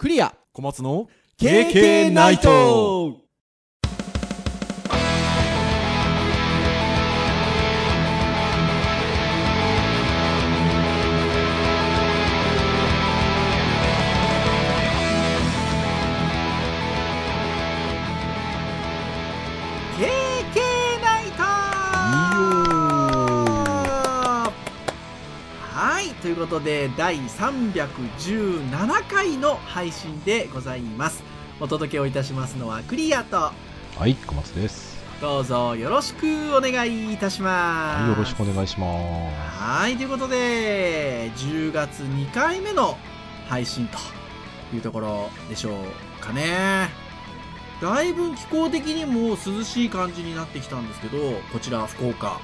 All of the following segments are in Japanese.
クリア。小松の KK ナイトいということで第317回の配信でございます。お届けをいたしますのはクリアとはい、小松です。どうぞよろしくお願いいたします、はい、よろしくお願いします。はいということで10月2回目の配信というところでしょうかね。だいぶ気候的にも涼しい感じになってきたんですけどこちら福岡。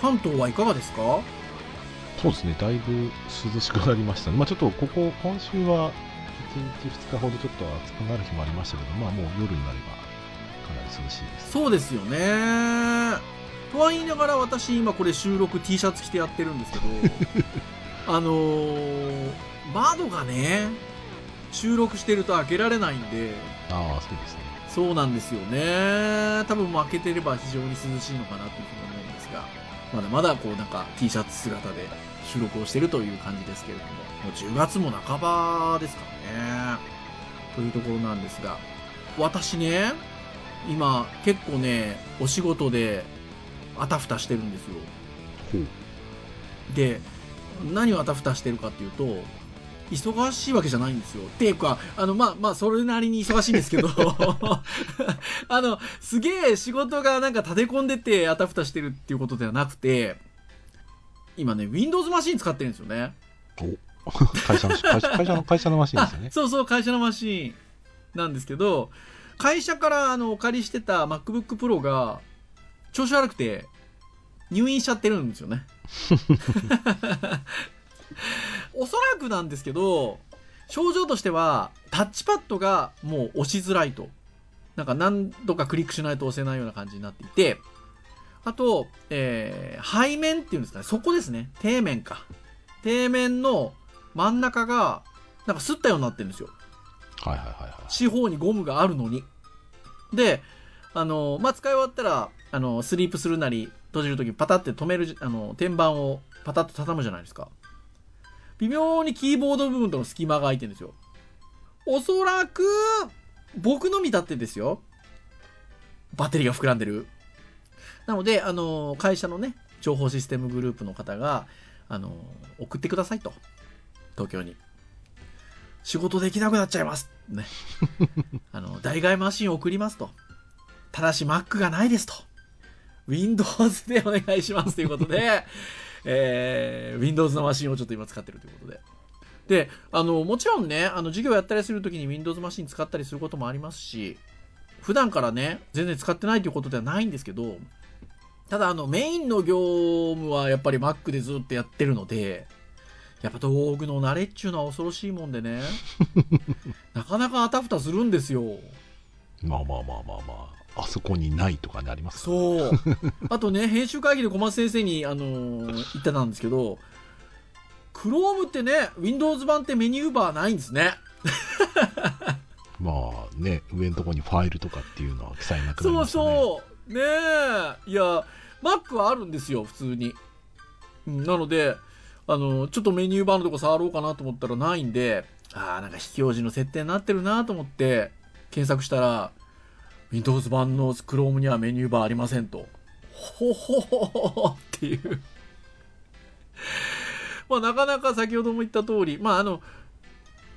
関東はいかがですか？そうですね、だいぶ涼しくなりましたね。まあちょっとここ、今週は1日2日ほどちょっと暑くなる日もありましたけど、まあもう夜になればかなり涼しいです。そうですよねとは言いながら私今これ収録 T シャツ着てやってるんですけど あのー窓がね収録してると開けられないんでああ、そうですね。そうなんですよね多分もう開けてれば非常に涼しいのかなというふうに思うんですがまだまだこうなんか T シャツ姿で収録をしてるという感じですけれどももう10月も半ばですからねというところなんですが私ね今結構ねお仕事であたふたしてるんですよ。で何をあたふたしてるかっていうと忙しいわけじゃないんですよ。っていうか、あの、まあ、まあ、それなりに忙しいんですけど、あの、すげえ仕事がなんか立て込んでてあたふたしてるっていうことではなくて、今ね、Windows マシン使ってるんですよね。お会社の、会社会社の、会社のマシンですよね。そうそう、会社のマシンなんですけど、会社からあのお借りしてた MacBook Pro が調子悪くて入院しちゃってるんですよね。おそらくなんですけど、症状としてはタッチパッドがもう押しづらいと。なんか何度かクリックしないと押せないような感じになっていて、あと、えー背面っていうんですかね、そこですね。底面か。底面の真ん中が、なんかすったようになってるんですよ。はいはいはいはい。四方にゴムがあるのに。で、あの、まあ、使い終わったら、あの、スリープするなり、閉じるときパタって止めるじ、あの、天板をパタッと畳むじゃないですか。微妙にキーボード部分との隙間が空いてるんですよ。おそらく、僕の見立てですよ。バッテリーが膨らんでる。なので、あの、会社のね、情報システムグループの方が、あの、送ってくださいと。東京に。仕事できなくなっちゃいます。ね。あの、代替マシンを送りますと。ただし Mac がないですと。Windows でお願いしますということで、えー、Windows のマシンをちょっと今使ってるということで。で、あの、もちろんね、あの、授業やったりするときに Windows マシン使ったりすることもありますし、普段からね、全然使ってないということではないんですけど、ただあの、メインの業務はやっぱり Mac でずっとやってるので、やっぱ道具の慣れっちゅうのは恐ろしいもんでね、なかなかあたふたするんですよ。まあまあまあまあまあ、あそこにないとかね、ありますからそう。あとね、編集会議で小松先生に、あのー言ってたんですけど、Chrome ってね、Windows 版ってメニューバーないんですね。まあね、上のところにファイルとかっていうのは記載なくなりそうましたね。そう。ねえ。いや、Mac はあるんですよ、普通に。うんなので、あの、ちょっとメニューバーのとこ触ろうかなと思ったらないんで、ああ、なんか非表示の設定になってるなと思って、検索したら、Windows 版の Chrome にはメニューバーありませんと。ほほほほっていう。まあ、なかなか先ほども言った通り、まあ、あの、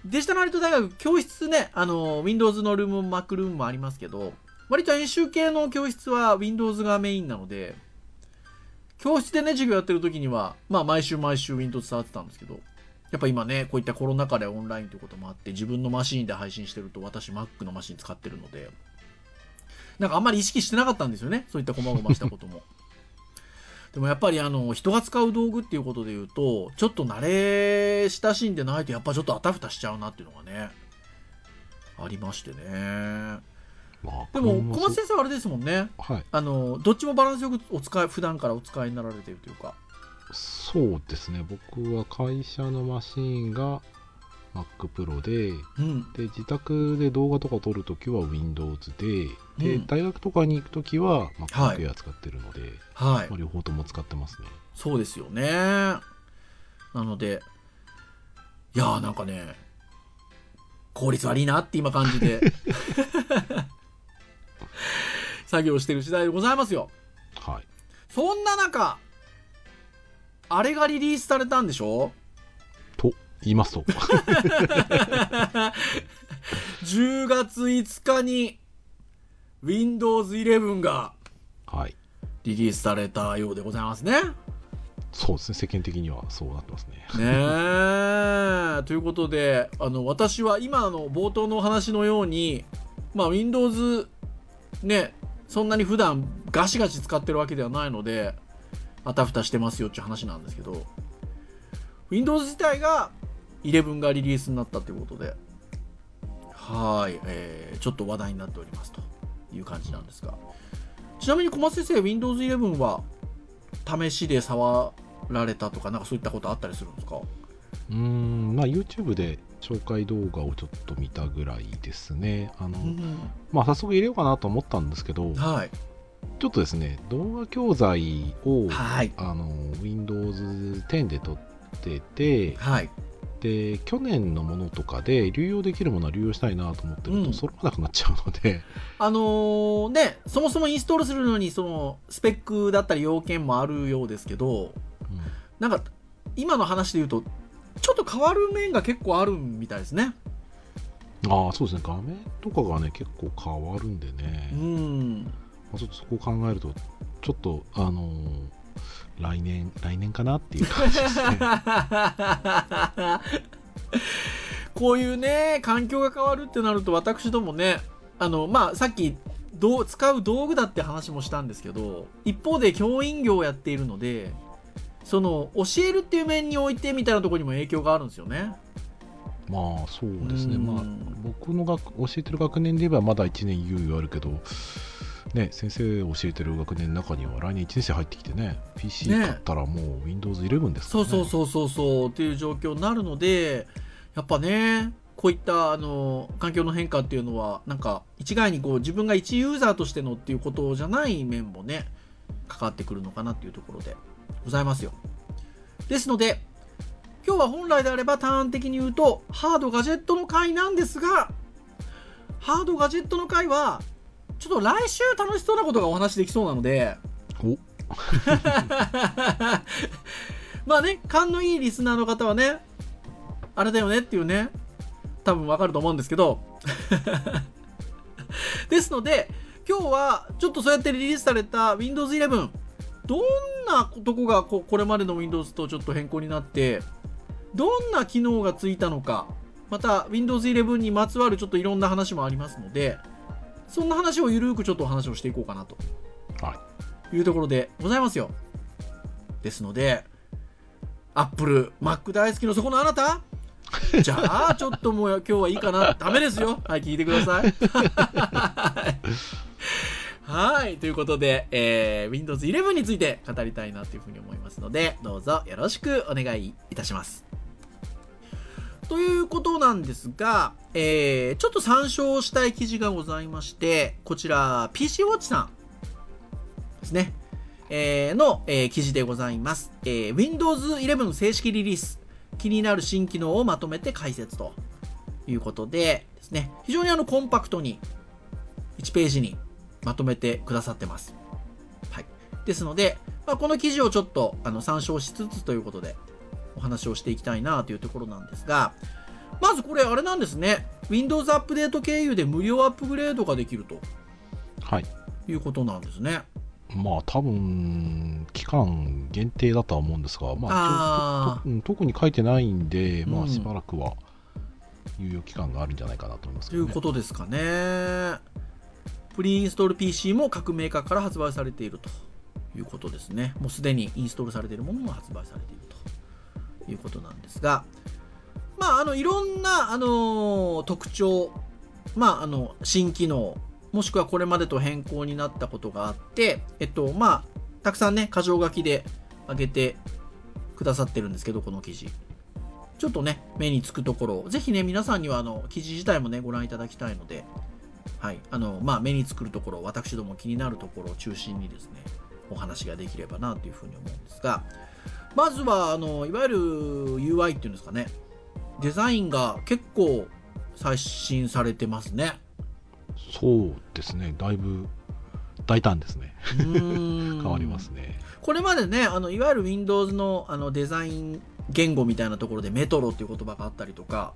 デジタルアリト大学教室ね、あの、Windows のルームも Mac ルームもありますけど、割と演習系の教室は Windows がメインなので、教室でね、授業やってる時には、まあ毎週毎週 Windows 触ってたんですけど、やっぱ今ね、こういったコロナ禍でオンラインということもあって、自分のマシンで配信してると私 Mac のマシン使ってるので、なんかあんまり意識してなかったんですよね、そういった細々したことも。でもやっぱりあの、人が使う道具っていうことで言うと、ちょっと慣れ親しんでないとやっぱちょっとあたふたしちゃうなっていうのがね、ありましてね。まあ、でも、小松先生はあれですもんね。はい。あの、どっちもバランスよくお使い、普段からお使いになられてるというか。そうですね、僕は会社のマシンが Mac Pro でうん。で自宅で動画とか撮るときは Windows でで、うん大学とかに行くときははい MacBook Air 使ってるので、はいまあ。両方とも使ってますねそうですよね。なので、いやーなんかね、効率悪いなって今感じで、作業してる次第でございますよ。はいそんな中、あれがリリースされたんでしょ？と言いますと ?10 月5日に Windows 11がはいリリースされたようでございますね。そうですね世間的にはそうなってますねねえということであの私は今の冒頭のお話のように、まあ、Windows ねそんなに普段ガシガシ使ってるわけではないのであたふたしてますよっていう話なんですけど Windows 自体が11がリリースになったということではい、えーちょっと話題になっておりますという感じなんですが。ちなみに小松先生 Windows 11は試しで触られたとかなんかそういったことあったりするんですか？うんまあ YouTube で紹介動画をちょっと見たぐらいですね。あの、まあ早速入れようかなと思ったんですけどはい。ちょっとですね動画教材をはい。あの Windows 10で撮っててはい。で去年のものとかで流用できるものは流用したいなと思ってると、うん。揃わなくなっちゃうので。あのーねそもそもインストールするのにそのスペックだったり要件もあるようですけどなんか今の話で言うとちょっと変わる面が結構あるみたいですね。ああそうですね。画面とかがね結構変わるんでね、うまんあ、ちょっとそこを考えるとちょっとあのー来年来年かなっていう感じですね。こういうね環境が変わるってなると私どもねあのまあさっきどう使う道具だって話もしたんですけど一方で教員業をやっているのでその教えるっていう面においてみたいなところにも影響があるんですよね。まあそうですね、うん。まあ僕の学教えてる学年で言えばまだ1年猶予あるけどね先生教えてる学年の中には来年1年生入ってきてね。PC ね。買ったらもう Windows11 ですから、ね、そうそうそうそうそう。っていう状況になるのでやっぱねこういったあの環境の変化っていうのはなんか一概にこう自分が一ユーザーとしてのっていうことじゃない面もね関わってくるのかなっていうところでございますよですので今日は本来であればターン的に言うとハードガジェットの回なんですがハードガジェットの回はちょっと来週楽しそうなことがお話できそうなのでお まあね、勘のいいリスナーの方はね、あれだよねっていうね、多分わかると思うんですけど。ですので、今日はちょっとそうやってリリースされた Windows 11、どんなとこがここれまでの Windows とちょっと変更になって、どんな機能がついたのか、また Windows 11にまつわるちょっといろんな話もありますので、そんな話をゆるーくちょっとお話をしていこうかなとはいいうところでございますよ。ですので、アップル、Mac 大好きのそこのあなたじゃあ、ちょっともう今日はいいかな。ダメですよ。はい、聞いてください。はい、ということで、えー、Windows 11について語りたいなというふうに思いますので、どうぞよろしくお願いいたします。ということなんですが、えー、ちょっと参照したい記事がございまして、こちら、PC Watch さんですね。えーの、えー記事でございます。えー Windows 11正式リリース。気になる新機能をまとめて解説ということでですね。非常にあのコンパクトに1ページにまとめてくださってます。はい。ですので、まあ、この記事をちょっとあの参照しつつということでお話をしていきたいなというところなんですが、まずこれあれなんですね。Windows アップデート経由で無料アップグレードができるとはいいうことなんですね。まあ多分期間限定だとは思うんですが、まあ、あ特に書いてないんで、まうんあしばらくは猶予期間があるんじゃないかなと思いますというけど、ね、ことですかね。プリインストール PC も各メーカーから発売されているということですね。もうすでにインストールされているものも発売されているということなんですが、まあ、あの、いろんな、あの特徴、まあ、あの、新機能、もしくはこれまでと変更になったことがあって、えっと、まあ、たくさんね、箇条書きで上げてくださってるんですけど、この記事。ちょっとね、目につくところ、ぜひね、皆さんにはあの記事自体もね、ご覧いただきたいので、はい、あの、まあ、目につくるところ、私ども気になるところを中心にですね、お話ができればなというふうに思うんですが、まずは、あの、いわゆる UI っていうんですかね、デザインが結構最新されてますね。そうですね。だいぶ大胆ですね。変 変わりますね。これまでね、あの、いわゆる Windows のあのデザイン言語みたいなところでメトロっていう言葉があったりとか、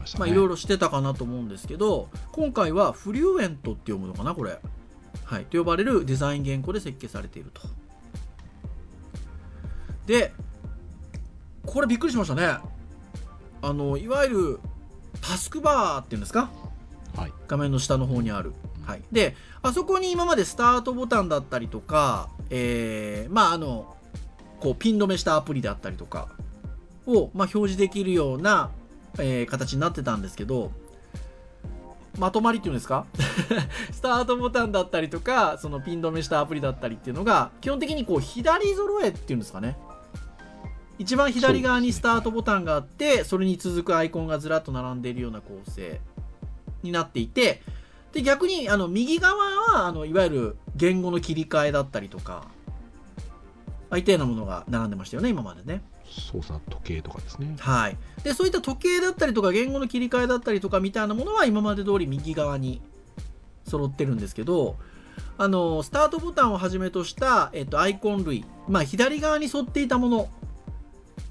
ましたね。まあいろいろしてたかなと思うんですけど、今回はフリューエントって読むのかな、これ。はい。と呼ばれるデザイン言語で設計されていると。で、これびっくりしましたね。あの、いわゆるタスクバーっていうんですか？はい。画面の下の方にある。はい。で、あそこに今までスタートボタンだったりとか、えー、まああの、こうピン止めしたアプリだったりとかを、まあ、表示できるような、えー形になってたんですけど、まとまりっていうんですか？スタートボタンだったりとか、そのピン止めしたアプリだったりっていうのが、基本的にこう左揃えっていうんですかね。一番左側にスタートボタンがあって、それに続くアイコンがずらっと並んでいるような構成になっていて、で、逆に、あの、右側は、あの、いわゆる言語の切り替えだったりとか、ああいったようなものが並んでましたよね、今までね。操作時計とかですね。はい。で、そういった時計だったりとか、言語の切り替えだったりとかみたいなものは今まで通り右側に揃ってるんですけど、あの、スタートボタンをはじめとした、えっと、アイコン類、まあ、左側に沿っていたもの、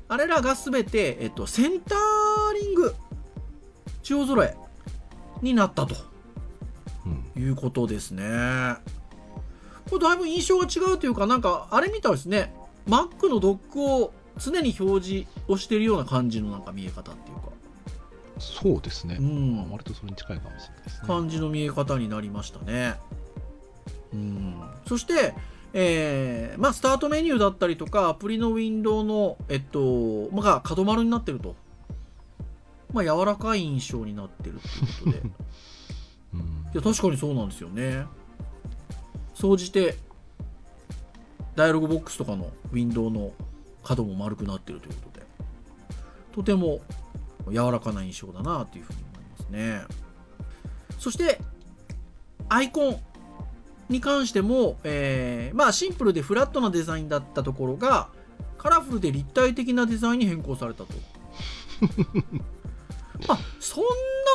あれらがすべて、えっと、センターリング、中央揃えになったとうん。いうことですね。これだいぶ印象が違うというか、なんか、あれみたいですね。Mac のドックを常に表示をしているような感じのなんか見え方っていうか、そうですね。うんまあ割とそれに近いかもしれないですね。感じの見え方になりましたね。うん。そして、えーまあ、スタートメニューだったりとか、アプリのウィンドウの、えっと、まあ、が角丸になってると。まあ、柔らかい印象になってるっていうことで。うんいや、確かにそうなんですよね。総じて、ダイアログボックスとかのウィンドウの角も丸くなってるということで、とても柔らかな印象だなというふうに思いますね。そして、アイコンに関しても、えーまあシンプルでフラットなデザインだったところが、カラフルで立体的なデザインに変更されたと。まあ、そん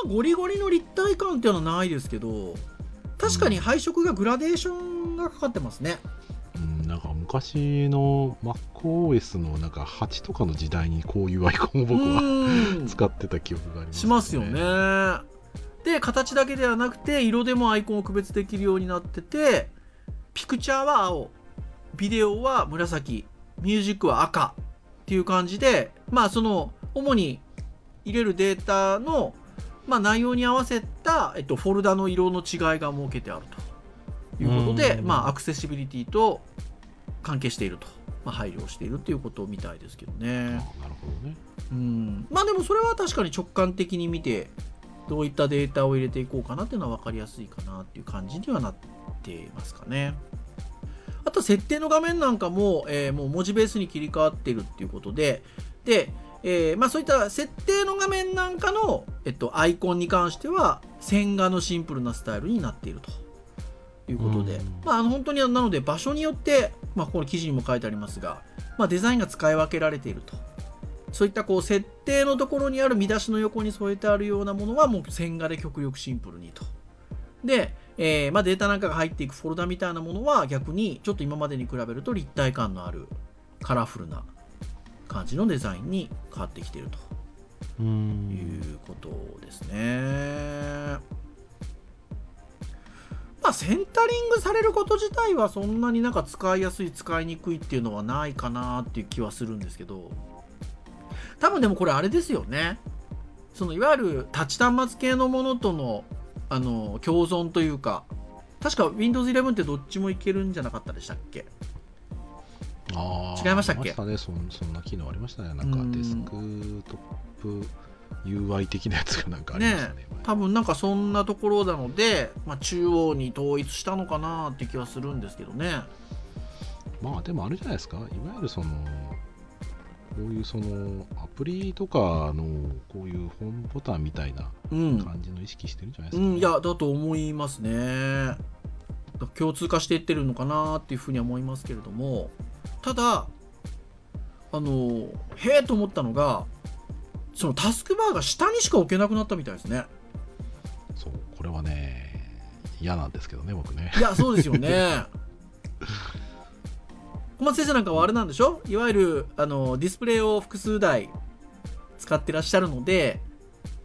なゴリゴリの立体感っていうのはないですけど、確かに配色がグラデーションがかかってますね。うん、なんか昔の MacOS のなんか8とかの時代にこういうアイコンを僕はうん使ってた記憶があります、しますよね。で、形だけではなくて、色でもアイコンを区別できるようになってて、ピクチャーは青、ビデオは紫、ミュージックは赤っていう感じで、まあその、主に入れるデータの、まあ内容に合わせた、えっと、フォルダの色の違いが設けてあるということで、うんまあアクセシビリティと関係していると、まあ配慮をしているということみたいですけどあね。なるほどね。うん、まあでもそれは確かに直感的に見てどういったデータを入れていこうかなっていうのは分かりやすいかなっていう感じにはなってますかね。あと設定の画面なんかも、えーもう文字ベースに切り替わってるっていうことで、で、えーまあそういった設定の画面なんかの、えっと、アイコンに関しては線画のシンプルなスタイルになっているということでうん、まああの本当になので場所によって、まあこの記事にも書いてありますが、まあデザインが使い分けられていると。そういったこう設定のところにある見出しの横に添えてあるようなものはもう線画で極力シンプルにと。で、えーまあ、データなんかが入っていくフォルダみたいなものは逆にちょっと今までに比べると立体感のあるカラフルな感じのデザインに変わってきてるとうい。うことですね。まあ、センタリングされること自体はそんなになんか使いやすい使いにくいっていうのはないかなっていう気はするんですけど多分でもこれあれですよねそのいわゆるタッチ端末系のものとのあの共存というか確か Windows 11ってどっちもいけるんじゃなかったでしたっけ？あー違いましたっけ？ねそん。そんな機能ありましたね。なんかうんデスクトップ UI 的なやつがなんかありましたね。多分なんかそんなところなので、まあ、中央に統一したのかなって気はするんですけどねまあでもあれじゃないですか。いわゆるそのこういうそのアプリとかのこういうホームボタンみたいなうん。感じの意識してるんじゃないでうすか、ねん、いや、だと思いますね。共通化していってるのかなっていうふうには思いますけれども、ただ、あの、へえと思ったのが、そのタスクバーが下にしか置けなくなったみたいですね。そうこれはね嫌なんですけどね僕ねいや、そうですよね。小松先生なんかはあれなんでしょ？いわゆるあのディスプレイを複数台使ってらっしゃるので、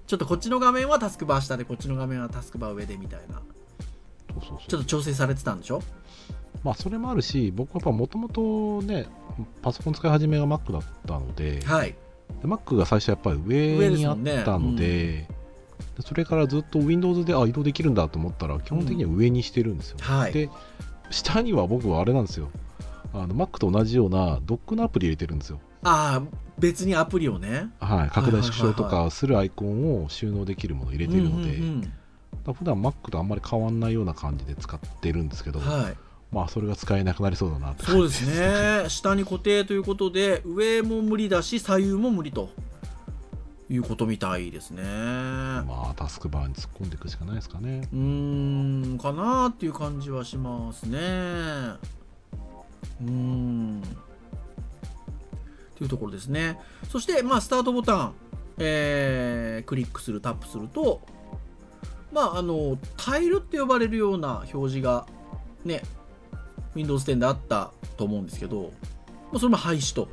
ちょっとこっちの画面はタスクバー下で、こっちの画面はタスクバー上でみたいな、そうそう。そうちょっと調整されてたんでしょ？まあそれもあるし僕はやっぱもともとねパソコン使い始めが Mac だったのではい。で Mac が最初やっぱり上にあったのででそれからずっと Windows であ移動できるんだと思ったら基本的には上にしてるんですよ、はい。で下には僕はあれなんですよ。あの Mac と同じようなドックのアプリ入れてるんですよ。ああ、別にアプリをね。はい、拡大縮小とかするアイコンを収納できるものを入れてるので、うんうんだから普段 Mac とあんまり変わんないような感じで使ってるんですけど、うんはい。まあそれが使えなくなりそうだなってそうですね。下に固定ということで、上も無理だし、左右も無理ということみたいですね。まあタスクバーに突っ込んでいくしかないですかねうーん、かなっていう感じはしますね。うーん。というところですね。そして、まあ、スタートボタン、えークリックする、タップすると、まあ、あの、タイルって呼ばれるような表示が、ね、Windows 10であったと思うんですけど、まあそれも廃止と。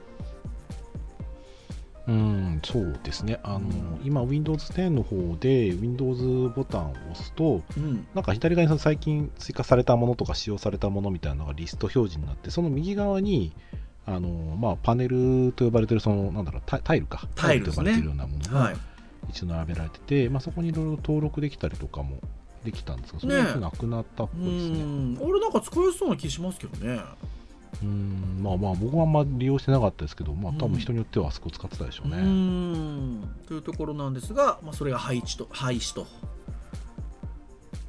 うんそうですねあの、うん今 Windows 10の方で Windows ボタンを押すとうん。なんか左側に最近追加されたものとか使用されたものみたいなのがリスト表示になってその右側にあの、まあ、パネルと呼ばれてるそのなんだろうタイルかタイルと呼ばれてるようなものがはい。一度並べられてて、まあ、そこにいろいろ登録できたりとかもできたんですがそれがなくなったっぽういですね。ん。俺なんか使いやすそうな気しますけどね。うんまあまあ僕はあんまり利用してなかったですけど、まあ、多うん分人によってはあそこ使ってたでしょうね。うーんというところなんですが、まあ、それが廃止と廃止と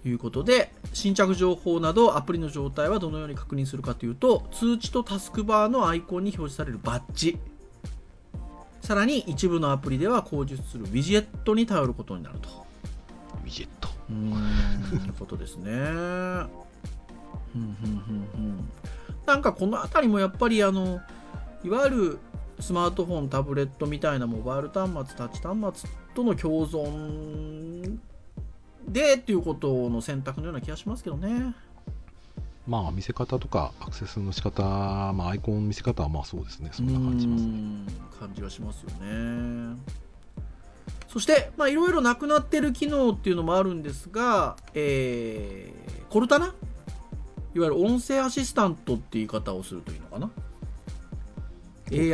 いうことで新着情報などアプリの状態はどのように確認するかというと通知とタスクバーのアイコンに表示されるバッジさらに一部のアプリでは口述するウィジェットに頼ることになるとウィジェット。うことですね。ふんふんふんふんなんかこの辺りもやっぱりあのいわゆるスマートフォンタブレットみたいなモバイル端末タッチ端末との共存でっていうことの選択のような気がしますけどね。まあ見せ方とかアクセスの仕方、まあアイコンの見せ方はまあそうですね。そんな感じしますね。うん感じがしますよね。そして、まあ、いろいろなくなってる機能っていうのもあるんですが、えー、コルタナ？いわゆる音声アシスタントっていう言い方をするといいのかな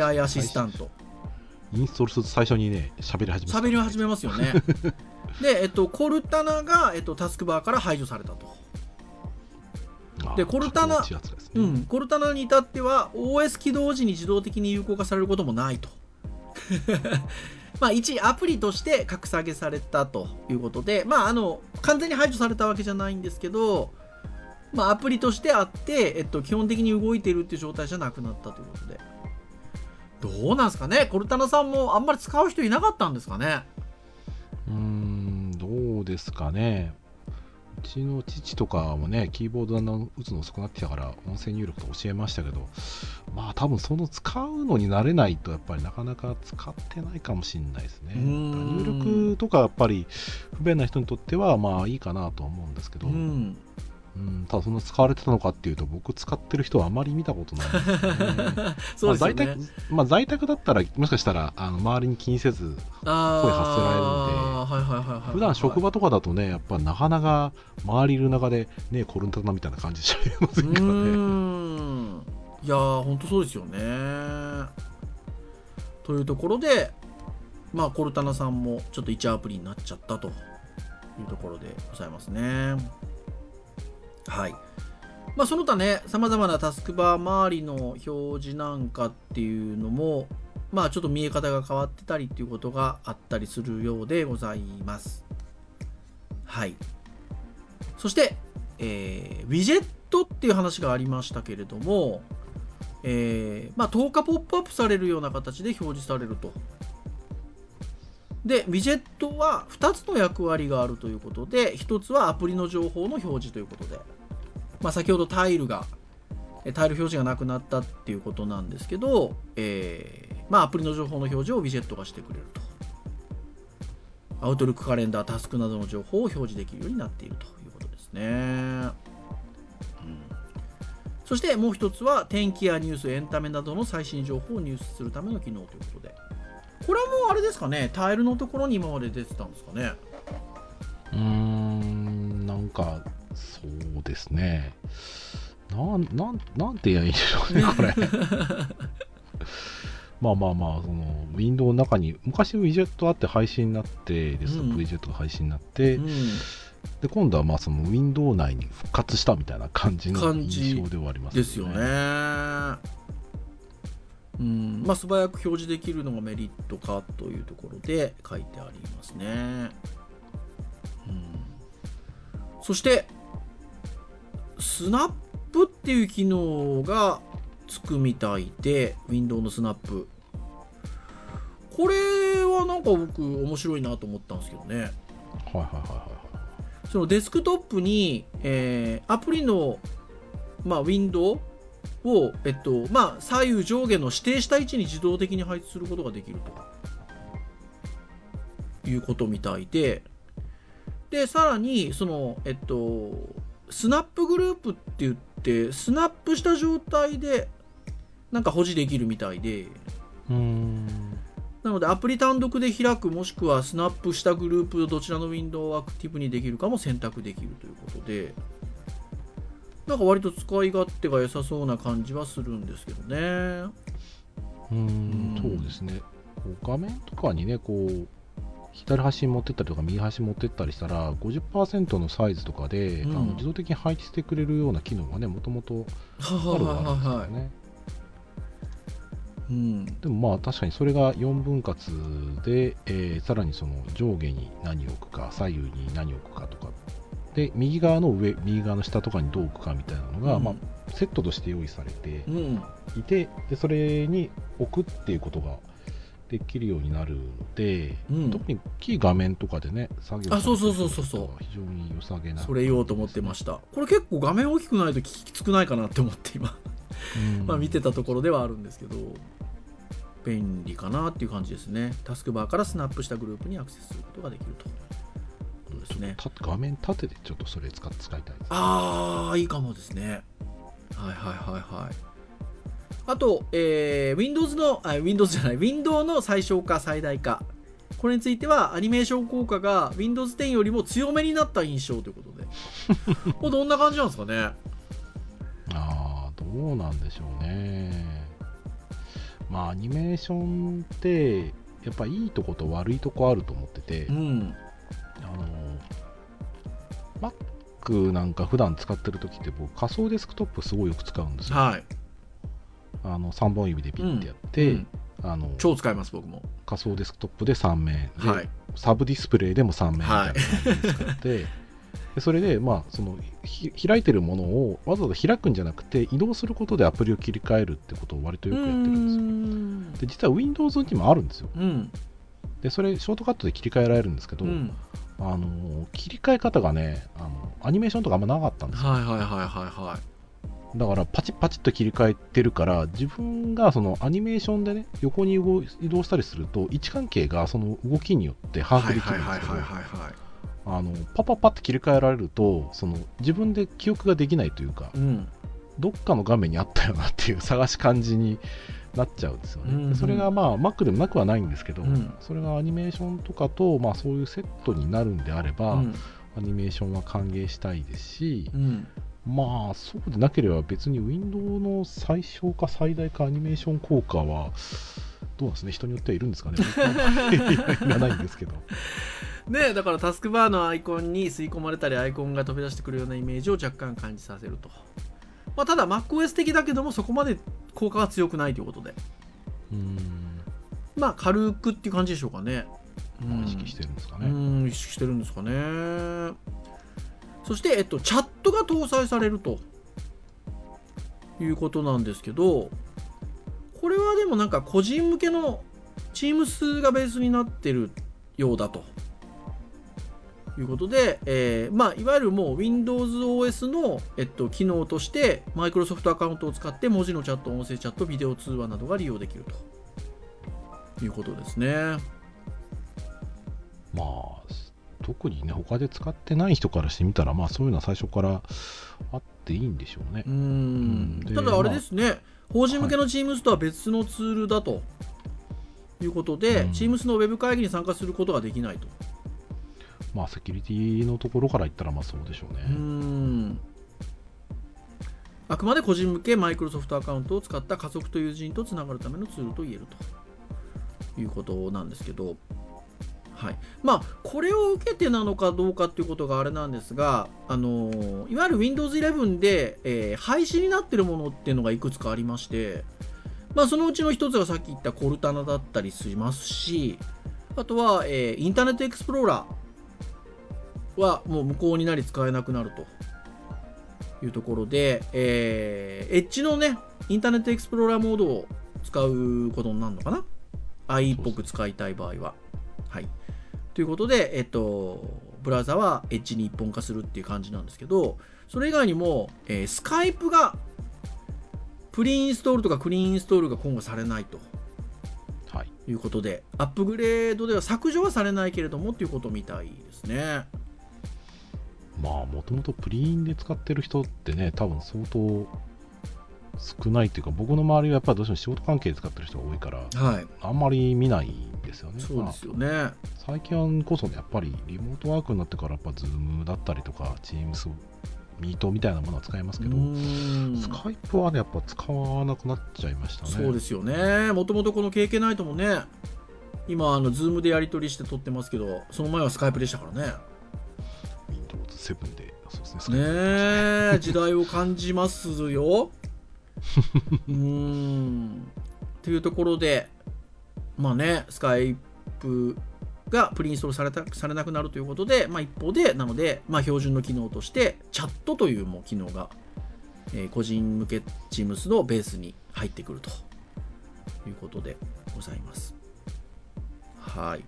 ?AI アシスタント。インストールすると最初にね、喋り始め喋り始めますよね。で、えっと、コルタナが、えっと、タスクバーから排除されたと。まあでコルタナねうん、コルタナに至っては OS 起動時に自動的に有効化されることもないと。まあ一アプリとして格下げされたということで、まああの、完全に排除されたわけじゃないんですけど、まあアプリとしてあって、えっと、基本的に動いているっていう状態じゃなくなったということで。どうなんですかね？コルタナさんもあんまり使う人いなかったんですかね？うーん、どうですかね？うちの父とかもね、キーボードだんだん打つの遅くなってきたから、音声入力と教えましたけど、まあ多分その使うのに慣れないと、やっぱりなかなか使ってないかもしれないですね。入力とかやっぱり不便な人にとっては、まあいいかなとは思うんですけど、ううんん。ただそんな使われてたのかっていうと、僕使ってる人はあまり見たことないんですよね。そうですよね。まあ在宅まあ、在宅だったら、もしかしたらあの周りに気にせず、声発せられるんで。普段職場とかだとね、やっぱなかなか周りいる中で、ね、コルンタナみたいな感じしちゃいませんからね。うーんいやー本当そうですよねというところでまあコルタナさんもちょっと1アプリになっちゃったというところでございますねはい。まあその他ねさまざまなタスクバー周りの表示なんかっていうのもまあちょっと見え方が変わってたりっていうことがあったりするようでございます。はい。そして、えーウィジェットっていう話がありましたけれどもえーまあ、10日ポップアップされるような形で表示されると。で、ウィジェットは2つの役割があるということで、1つはアプリの情報の表示ということで、まあ、先ほどタイルが、タイル表示がなくなったっていうことなんですけど、えーまあ、アプリの情報の表示をウィジェットがしてくれると。アウトルックカレンダー、タスクなどの情報を表示できるようになっているということですね。うんそしてもう一つは天気やニュース、エンタメなどの最新情報を入手するための機能ということで。これはもうあれですかね、タイルのところに今まで出てたんですかね。うーんなんかそうですね。なんなんなんて言えばいいんでしょうねこれ。まあまあまあそのウィンドウの中に昔ウィジェットあって配信になってデスクトップウィジェットが配信になって、うん。で今度はまあそのウィンドウ内に復活したみたいな感じの印象ではありますですよね。うんまあ、素早く表示できるのがメリットかというところで書いてありますね。うん、そして、スナップっていう機能がつくみたいで、Windows のスナップ。これはなんか僕面白いなと思ったんですけどね。はいはいはいはいそのデスクトップに、えーアプリの、まあ、ウィンドウを、えっとまあ、左右上下の指定した位置に自動的に配置することができると。いうことみたいで。でさらにその、えっと、スナップグループって言ってスナップした状態でなんか保持できるみたいで。うーん。なのでアプリ単独で開くもしくはスナップしたグループどちらのウィンドウをアクティブにできるかも選択できるということでなんか割と使い勝手が良さそうな感じはするんですけどね。うーん。そうですね。こう画面とかにねこう左端に持ってったりとか右端に持ってったりしたら50%のサイズとかで、うん。あの自動的に配置してくれるような機能がねもともとあるは。あるんですよね。うん。でもまあ確かにそれが4分割で、えーさらにその上下に何を置くか左右に何を置くかとかで右側の上右側の下とかにどう置くかみたいなのが、うん。まあ、セットとして用意されてうん。いてでそれに置くっていうことができるようになるので、うん。特に大きい画面とかでね作業あそうそうそうそうそう。非常に良さげなそれ言おうと思ってましたこれ結構画面大きくないときつくないかなって思って今、うん。まあ見てたところではあるんですけど便利かなっていう感じですね。タスクバーからスナップしたグループにアクセスすることができると。いうことですね。た画面縦でちょっとそれ使っ使いたいです。ああいいかもですね。はいはいはいはい。あと、えー Windows のあ Windows じゃない。Windows の最小化最大化。これについてはアニメーション効果が Windows 10よりも強めになった印象ということで。これどんな感じなんですかね？ああどうなんでしょうね。まあアニメーションってやっぱいいとこと悪いとこあると思ってて、うん Mac なんか普段使ってる時って僕仮想デスクトップすごいよく使うんですよ。はい、あの3本指でピッてやって、うん。あの超使います僕も。仮想デスクトップで3面で、はい。サブディスプレイでも3面みたいな感じで使って、でそれで、まあ、そのひ開いてるものをわざわざ開くんじゃなくて移動することでアプリを切り替えるってことを割とよくやってるんですよ。で実は Windows にもあるんですよ。うん。でそれショートカットで切り替えられるんですけど、うんあの切り替え方がねあのアニメーションとかあんまなかったんですよ。はいはいはいはいはい。だからパチッパチッと切り替えてるから自分がそのアニメーションでね横に移動したりすると位置関係がその動きによって把握できるんですけどはいはいはいはいはい。あのパパパって切り替えられるとその自分で記憶ができないというかうん。どっかの画面にあったよなっていう探し感じになっちゃうんですよね、うんうん。でそれがまあ Mac でもなくはないんですけど、うん。それがアニメーションとかと、まあ、そういうセットになるんであれば、うん。アニメーションは歓迎したいですし、うん。まあそうでなければ別に Windows の最小か最大かアニメーション効果はどうなんですね？人によってはいるんですかね？僕はいらないんですけど。ねだからタスクバーのアイコンに吸い込まれたりアイコンが飛び出してくるようなイメージを若干感じさせると、まあ、ただ MacOS 的だけどもそこまで効果が強くないということで。うーん。まあ軽くっていう感じでしょうかね、まあ意識してるんですかね、うん意識してるんですかね。そして、えっと、チャットが搭載されると。いうことなんですけどはでもなんか個人向けのチーム数がベースになってるようだということで、えーまあ、いわゆるもう WindowsOS の、えっと、機能としてマイクロソフトアカウントを使って文字のチャット、音声チャット、ビデオ通話などが利用できると。いうことですね。まあ、特にね、他で使ってない人からしてみたら、まあそういうのは最初からあっていいんでしょうね。う。ん。ただあれですね、法人向けの Teams とは別のツールだと。いうことで、うん。Teams のウェブ会議に参加することができないと。まあセキュリティのところから言ったら、まあそうでしょうね。うん。あくまで個人向けマイクロソフトアカウントを使った家族と友人とつながるためのツールと言えるということなんですけど、はい。まあ、これを受けてなのかどうかっていうことがあれなんですが、あのいわゆる Windows 11で、えー廃止になっているものっていうのがいくつかありまして、まあ、そのうちの一つがさっき言ったコルタナだったりしますしあとは、えーインターネットエクスプローラー。はもう無効になり使えなくなるというところで、えーエッジのね、インターネットエクスプローラーモードを使うことになるのかな ?i っぽく使いたい場合は。はい。ということで、えっと、ブラウザはエッジに一本化するっていう感じなんですけど、それ以外にも、えー、スカイプがプリインストールとかクリーンインストールが今後されないとはい。いうことで、アップグレードでは削除はされないけれどもっていうことみたいですね。まあ、もともとプリーンで使ってる人ってね、多分相当少ないっていうか、僕の周りはやっぱりどうしても仕事関係で使ってる人が多いから、はい。あんまり見ないんですよね。そうですよね。まあ最近こそね、やっぱりリモートワークになってから、やっぱ Zoom だったりとか、Teams、ミートみたいなものは使えますけど、うんスカイプはね、やっぱ使わなくなっちゃいましたね。そうですよね。もともとこの KK ナイトもね、今、あの、ズームでやり取りして撮ってますけど、その前はスカイプでしたからね。Windows 7で、そうですね、ねえ、時代を感じますよ。うーん。というところで、まあね、スカイプがプリインストールされたされなくなるということで、まあ、一方で、なので、まあ、標準の機能として、チャットというもう機能が、えー個人向け Teams のベースに入ってくるということでございます。はい。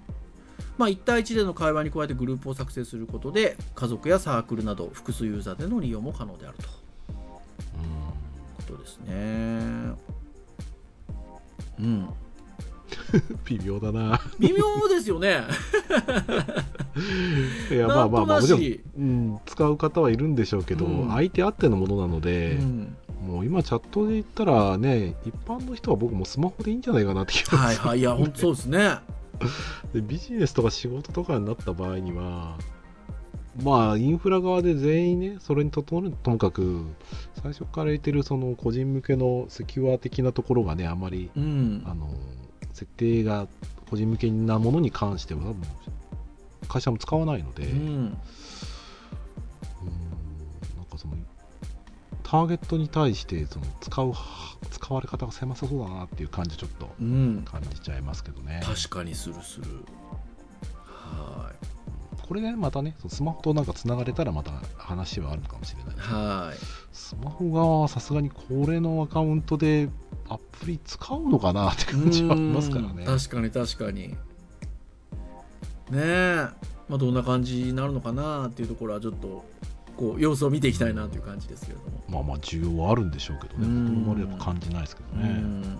まあ、1対1での会話に加えてグループを作成することで、家族やサークルなど複数ユーザーでの利用も可能であるということですね。うん。う ん微妙だな。微妙ですよね。いや、まあまあまあ、もちろん、うん、使う方はいるんでしょうけど、うん相手あってのものなのうで、ん、もう今チャットで言ったらね、一般の人は僕もスマホでいいんじゃないかなって気がするはいはい。いや、本当そうですね。でビジネスとか仕事とかになった場合には、まあ、インフラ側で全員ね、それにととともかく、最初から言ってるその個人向けのセキュア的なところがね、あまり、うん。あの、設定が個人向けなものに関しては、多分会社も使わないので、うんターゲットに対してその使う、使われ方が狭さそうだなっていう感じ、ちょっとうん。感じちゃいますけどね。確かにするする。はこれね、またね、そのスマホとなんかつながれたらまた話はあるのかもしれないい。。はい。スマホ側はさすがにこれのアカウントでアプリ使うのかなって感じはありますからね。うん確かに確かに。ねえ。まあ、どんな感じになるのかなっていうところはちょっと、こう、様子を見ていきたいなという感じですけれども。まあまあ需要はあるんでしょうけどね、うん僕の周りは感じないですけどうね。ん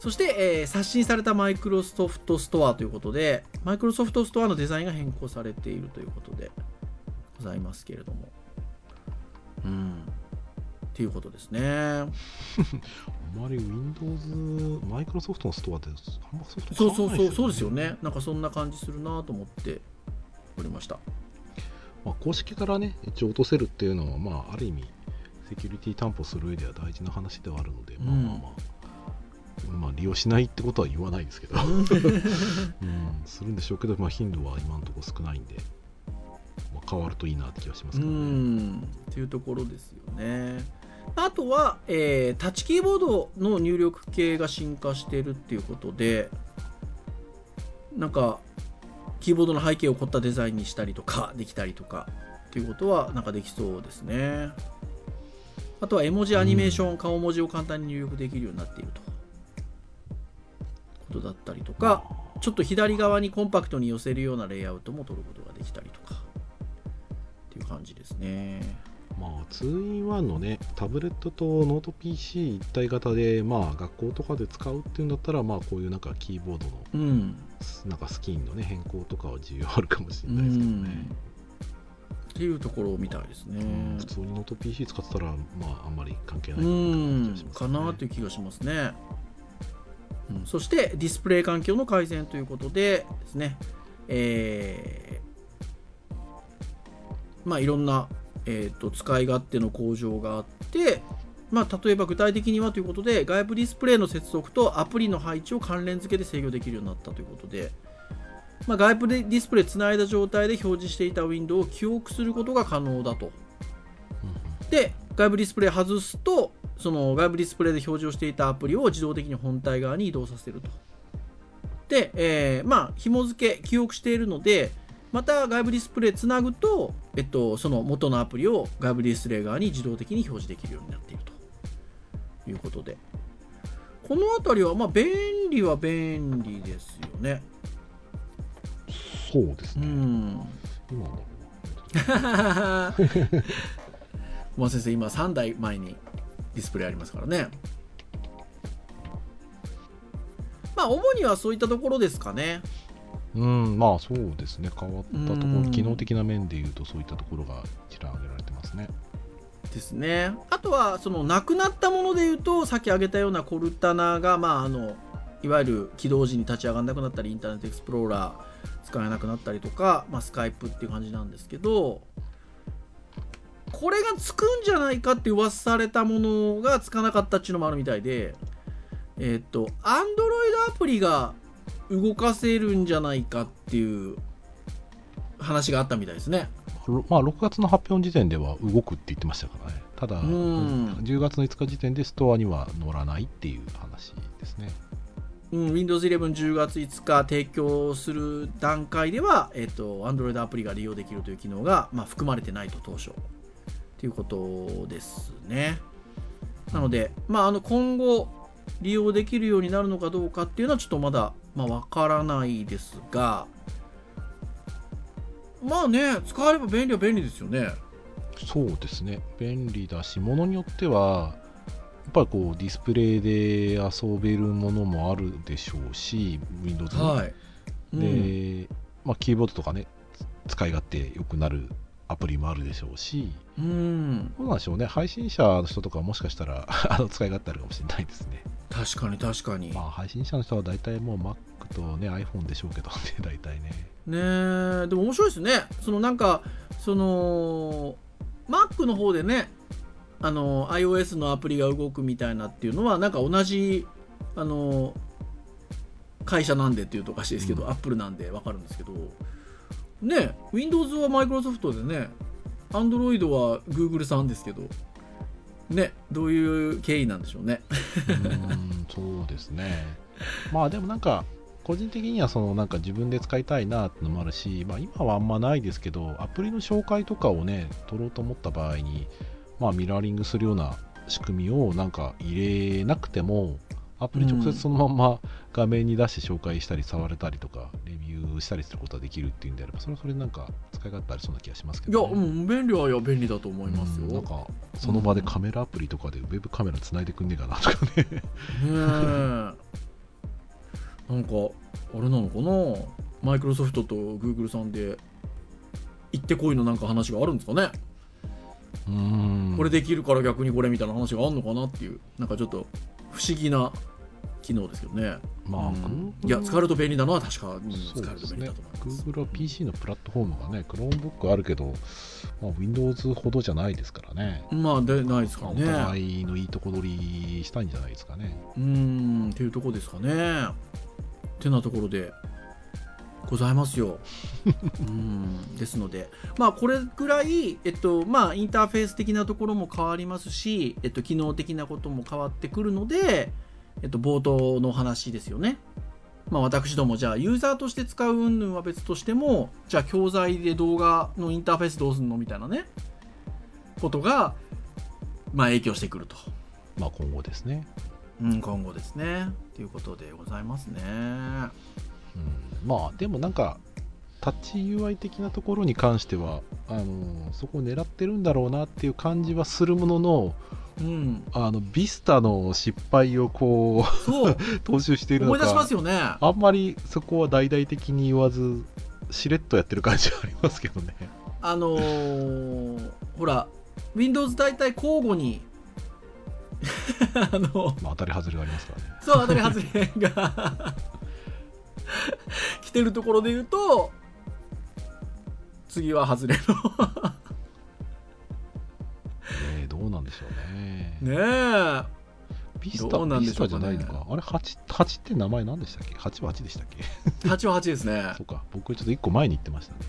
そして、えー刷新されたマイクロソフトストアということで、マイクロソフトストアのデザインが変更されているということでございますけれども。うん。っていうことですね。あんまり Windows、マイクロソフトのストアってあんまソフトそうそうそう、そうですよね。なんかそんな感じするなと思っておりました。まあ、公式からね、一応落とせるっていうのは、まあ、ある意味、セキュリティ担保する上では大事な話ではあるので、まあまあまあ、まあ、利用しないってことは言わないですけど、うん、するんでしょうけど、まあ、頻度は今のところ少ないんで、まあ、変わるといいなって気がしますうけどね。ん。っていうところですよね。あとは、えータッチキーボードの入力系が進化しているっていうことで、なんか、キーボードの背景を凝ったデザインにしたりとか、できたりとか、っていうことは、なんかできそうですね。あとは絵文字アニメーション、顔文字を簡単に入力できるようになっていると。ことだったりとかちょっと左側にコンパクトに寄せるようなレイアウトも取ることができたりとかっていう感じですねまあ、2-in-1 のね、タブレットとノート PC 一体型で、まあ、学校とかで使うっていうんだったら、まあ、こういうなんかキーボードの、うん。なんかスキンのね、変更とかは需要あるかもしれないですけどね。っていうところみたいですね。うん。普通にノート PC 使ってたら、まあ、あんまり関係ないうんか感じがしますね。なという気がしますね、うん、そしてディスプレイ環境の改善ということでですね。えーまあいろんな、えー、と使い勝手の向上があってまあ、例えば具体的にはということで外部ディスプレイの接続とアプリの配置を関連付けで制御できるようになったということで、まあ、外部でディスプレイつないだ状態で表示していたウィンドウを記憶することが可能だと。で外部ディスプレイ外すとその外部ディスプレイで表示をしていたアプリを自動的に本体側に移動させると。で、えーまあ紐付け記憶しているのでまた外部ディスプレイつなぐと、えっと、その元のアプリを外部ディスプレイ側に自動的に表示できるようになっていると。いうことで。この辺りはまあ便利は便利ですよね。うそうですね。ん。今の。小松先生今3台前にディスプレイありますからね。まあ主にはそういったところですかねうん、まあそうですね。変わったとこうんろ、機能的な面で言うと、そういったところが一覧挙げられてますね。ですねあとはそのなくなったもので言うとさっき挙げたようなコルタナがまああのいわゆる起動時に立ち上がらなくなったりインターネットエクスプローラー使えなくなったりとか、まあ、スカイプっていう感じなんですけどこれがつくんじゃないかって噂されたものがつかなかったっていうのもあるみたいでえっと Android アプリが動かせるんじゃないかっていう話があったみたいですねろまあ、6月の発表の時点では動くって言ってましたからね。ただ、ん10月の5日時点でストアには乗らないっていう話ですね。うん、Windows 11、10月5日提供する段階では、えっと、Android アプリが利用できるという機能が、まあ、含まれてないと当初ということですね。なので、まあ、あの今後利用できるようになるのかどうかっていうのはちょっとまだ、まあ、わからないですが、まあね、使えれば便利は便利ですよね。そうですね。便利だし、ものによっては、やっぱりこうディスプレイで遊べるものもあるでしょうし、Windows にはい。うんで、まあ、キーボードとかね、使い勝手良くなるアプリもあるでしょうし、うん、どうなんでしょうね、配信者の人とかはもしかしたら あの使い勝手あるかもしれないですね。確かに確かに。まあ、配信者の人は大体もう Mac とね、iPhone でしょうけど ね、大体ね。ねえでも面白いですねそのなんかその Mac の方でねあの iOS のアプリが動くみたいなっていうのはなんか同じあの会社なんでっていうとおかしいですけど、うん Apple なんでわかるんですけどね Windows は Microsoft でね Android は Google さんですけどねどういう経緯なんでしょうねうん、そうですね。まあでもなんか、個人的にはそのなんか自分で使いたいなってのもあるし、まあ今はあんまないですけど、アプリの紹介とかをね、取ろうと思った場合に、まあミラーリングするような仕組みをなんか入れなくても、アプリ直接そのまんま画面に出して紹介したり触れたりとか、レビューしたりすることができるっていうんであれば、それはそれでなんか使い勝手ありそうな気がしますけいや、ど、ね。うん、便利はいや便利だと思いますよ、うんなんかその場でカメラアプリとかでウェブカメラつないでくんねえかなとかね。ねえ。なんかあれなのかな？マイクロソフトとグーグルさんで行ってこいのなんか話があるんですかね、これできるから逆にこれみたいな話があるのかなっていうなんかちょっと不思議な機能ですけどね、まあ、いや使えると便利なのは確か、うん。そう使えると便利だと思います Google は PC のプラットフォームがね、Chromebook あるけど、まあ、Windows ほどじゃないですからね。まあでないですかね。お互いのいいとこ取りしたいんじゃないですかね。うーん。っていうとこですかね。てなところでございますよ。うん。ですのでまあこれぐらいえっとまあインターフェース的なところも変わりますしえっと機能的なことも変わってくるのでえっと冒頭の話ですよね。まあ私どもじゃあユーザーとして使う云々は別としてもじゃあ教材で動画のインターフェースどうすんのみたいなね。ことがまあ影響してくると。まあ今後ですね。うん、今後ですね。っということでございますね。うん、まあでもなんかタッチ UI 的なところに関してはあのそこを狙ってるんだろうなっていう感じはするもののうん。あのビスタの失敗をこう 踏襲しているの思い出しますかよね。あんまりそこは大々的に言わずしれっとやってる感じはありますけどね。あのーほら Windows 大体交互に あのまあ、当たり外れがありますからね。そう当たり外れが来てるところで言うと次は外れねえどうなんでしょうね。のねえ。ビスタどうなんビスタじゃないのか。あれ 8, 8って名前何でしたっけ？8は8でしたっけ？8は8ですね。そうか。僕ちょっと1個前に言ってましたね。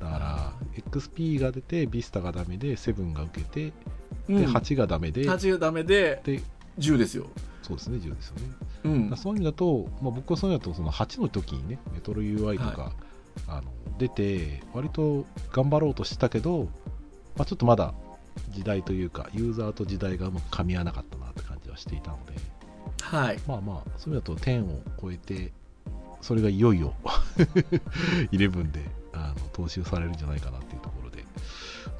だから XP が出てビスタがダメで7が受けてうん。で8がダメで、8がダメでで10ですよ。そうですね10ですよね。うん。そういう意味だと、まあ、僕はそういう意味だとその8の時にねメトロ UI とか、あの出て割と頑張ろうとしてたけど、まあ、ちょっとまだ時代というかユーザーと時代がうまく噛み合わなかったなって感じはしていたので。はい。まあまあそういう意味だと10を超えてそれがいよいよ 11であの踏襲されるんじゃないかなっていうところで。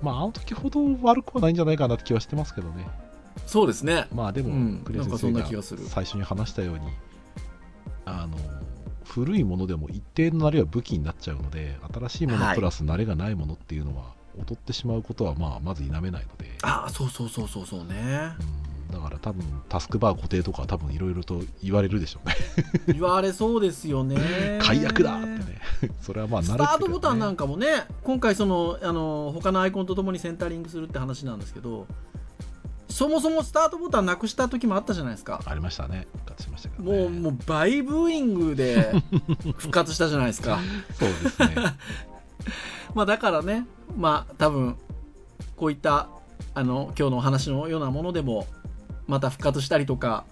まああの時ほど悪くはないんじゃないかなって気はしてますけどねそうですね。まあでも、うん。クリアなんかそん先生が最初に話したようにあの古いものでも一定の慣れは武器になっちゃうので新しいもはい。のプラス慣れがないものっていうのは劣ってしまうことはまあまず否めないので、ああそうそうそうそうそうね。うん、だから多分タスクバー固定とかは多分いろいろと言われるでしょうね。言われそうですよね。解約だってね。それはまあ慣れスタートボタンなんかかもね今回そのあの他のアイコンとともにセンタリングするって話なんですけどそもそもスタートボタンなくした時もあったじゃないですか。ありましたね。復活しましたけどね。もうもう大ブーイングで 復活したじゃないですか。そうですね。まあだからねまあ多分こういったあの今日のお話のようなものでもまた復活したりとか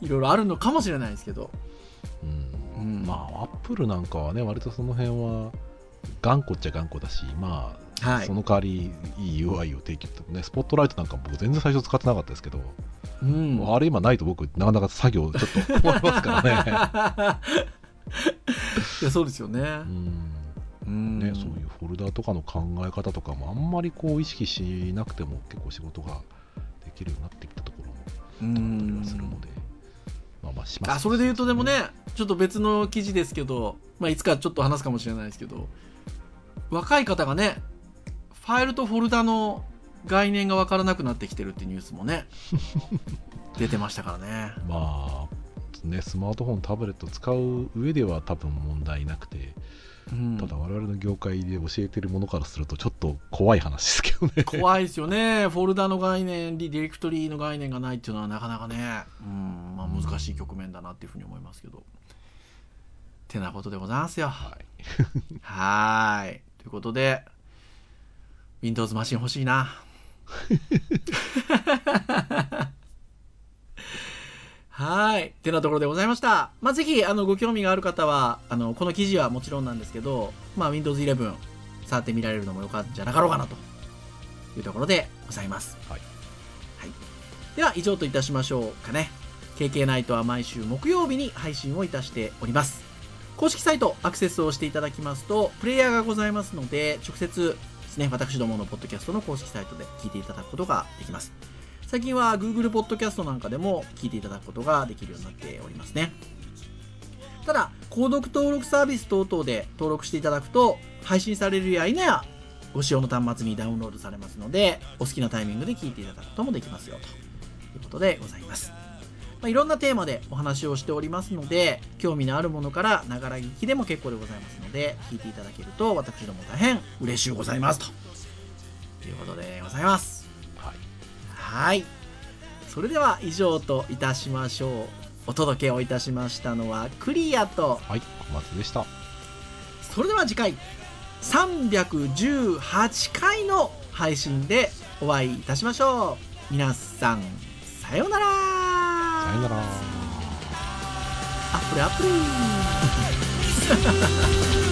いろいろあるのかもしれないですけど。うん。うん。まあアップルなんかはね割とその辺は頑固っちゃ頑固だしまあはい。その代わりいい UI を提供ってね、スポットライトなんか僕全然最初使ってなかったですけど、うん。あれ今ないと僕なかなか作業ちょっと困りますからね。いやそうですよね。うん。うん。ね、そういうフォルダとかの考え方とかもあんまりこう意識しなくても結構仕事ができるようになってきたところもったりはんするので、まあまあします。あそれで言うとでもねちょっと別の記事ですけど、まあ、いつかちょっと話すかもしれないですけど若い方がねファイルとフォルダの概念が分からなくなってきてるってニュースもね 出てましたからね。まあね、スマートフォン、タブレット使う上では多分問題なくて、うん。ただ我々の業界で教えてるものからするとちょっと怖い話ですけどね。怖いですよね。フォルダの概念ディレクトリの概念がないっていうのはなかなかね、うん。まあ、難しい局面だなっていうふうに思いますけど。てなことでございますよ。はい。はーい。ということで、Windows マシン欲しいな。はーい。ってなところでございました。まあ、ぜひ、あの、ご興味がある方は、あの、この記事はもちろんなんですけど、まあ、Windows 11、触ってみられるのもよかったんじゃなかろうかな、というところでございます。はい。はい。では、以上といたしましょうかね。KK ナイトは毎週木曜日に配信をいたしております。公式サイトアクセスをしていただきますと、プレイヤーがございますので、直接ですね、私どものポッドキャストの公式サイトで聞いていただくことができます。最近は Google ポッドキャストなんかでも聞いていただくことができるようになっておりますね。ただ、購読登録サービス等々で登録していただくと、配信されるや否や、ご使用の端末にダウンロードされますので、お好きなタイミングで聞いていただくこともできますよ、ということでございます。まあ、いろんなテーマでお話をしておりますので、興味のあるものからながら聞きでも結構でございますので、聞いていただけると私ども大変嬉しゅうございますと。いうことでございます。はい。はい。それでは以上といたしましょう。お届けをいたしましたのはクリアと、はい、小松でした。それでは次回318回の配信でお会いいたしましょう。皆さん、さようならさよなら。アップルアップル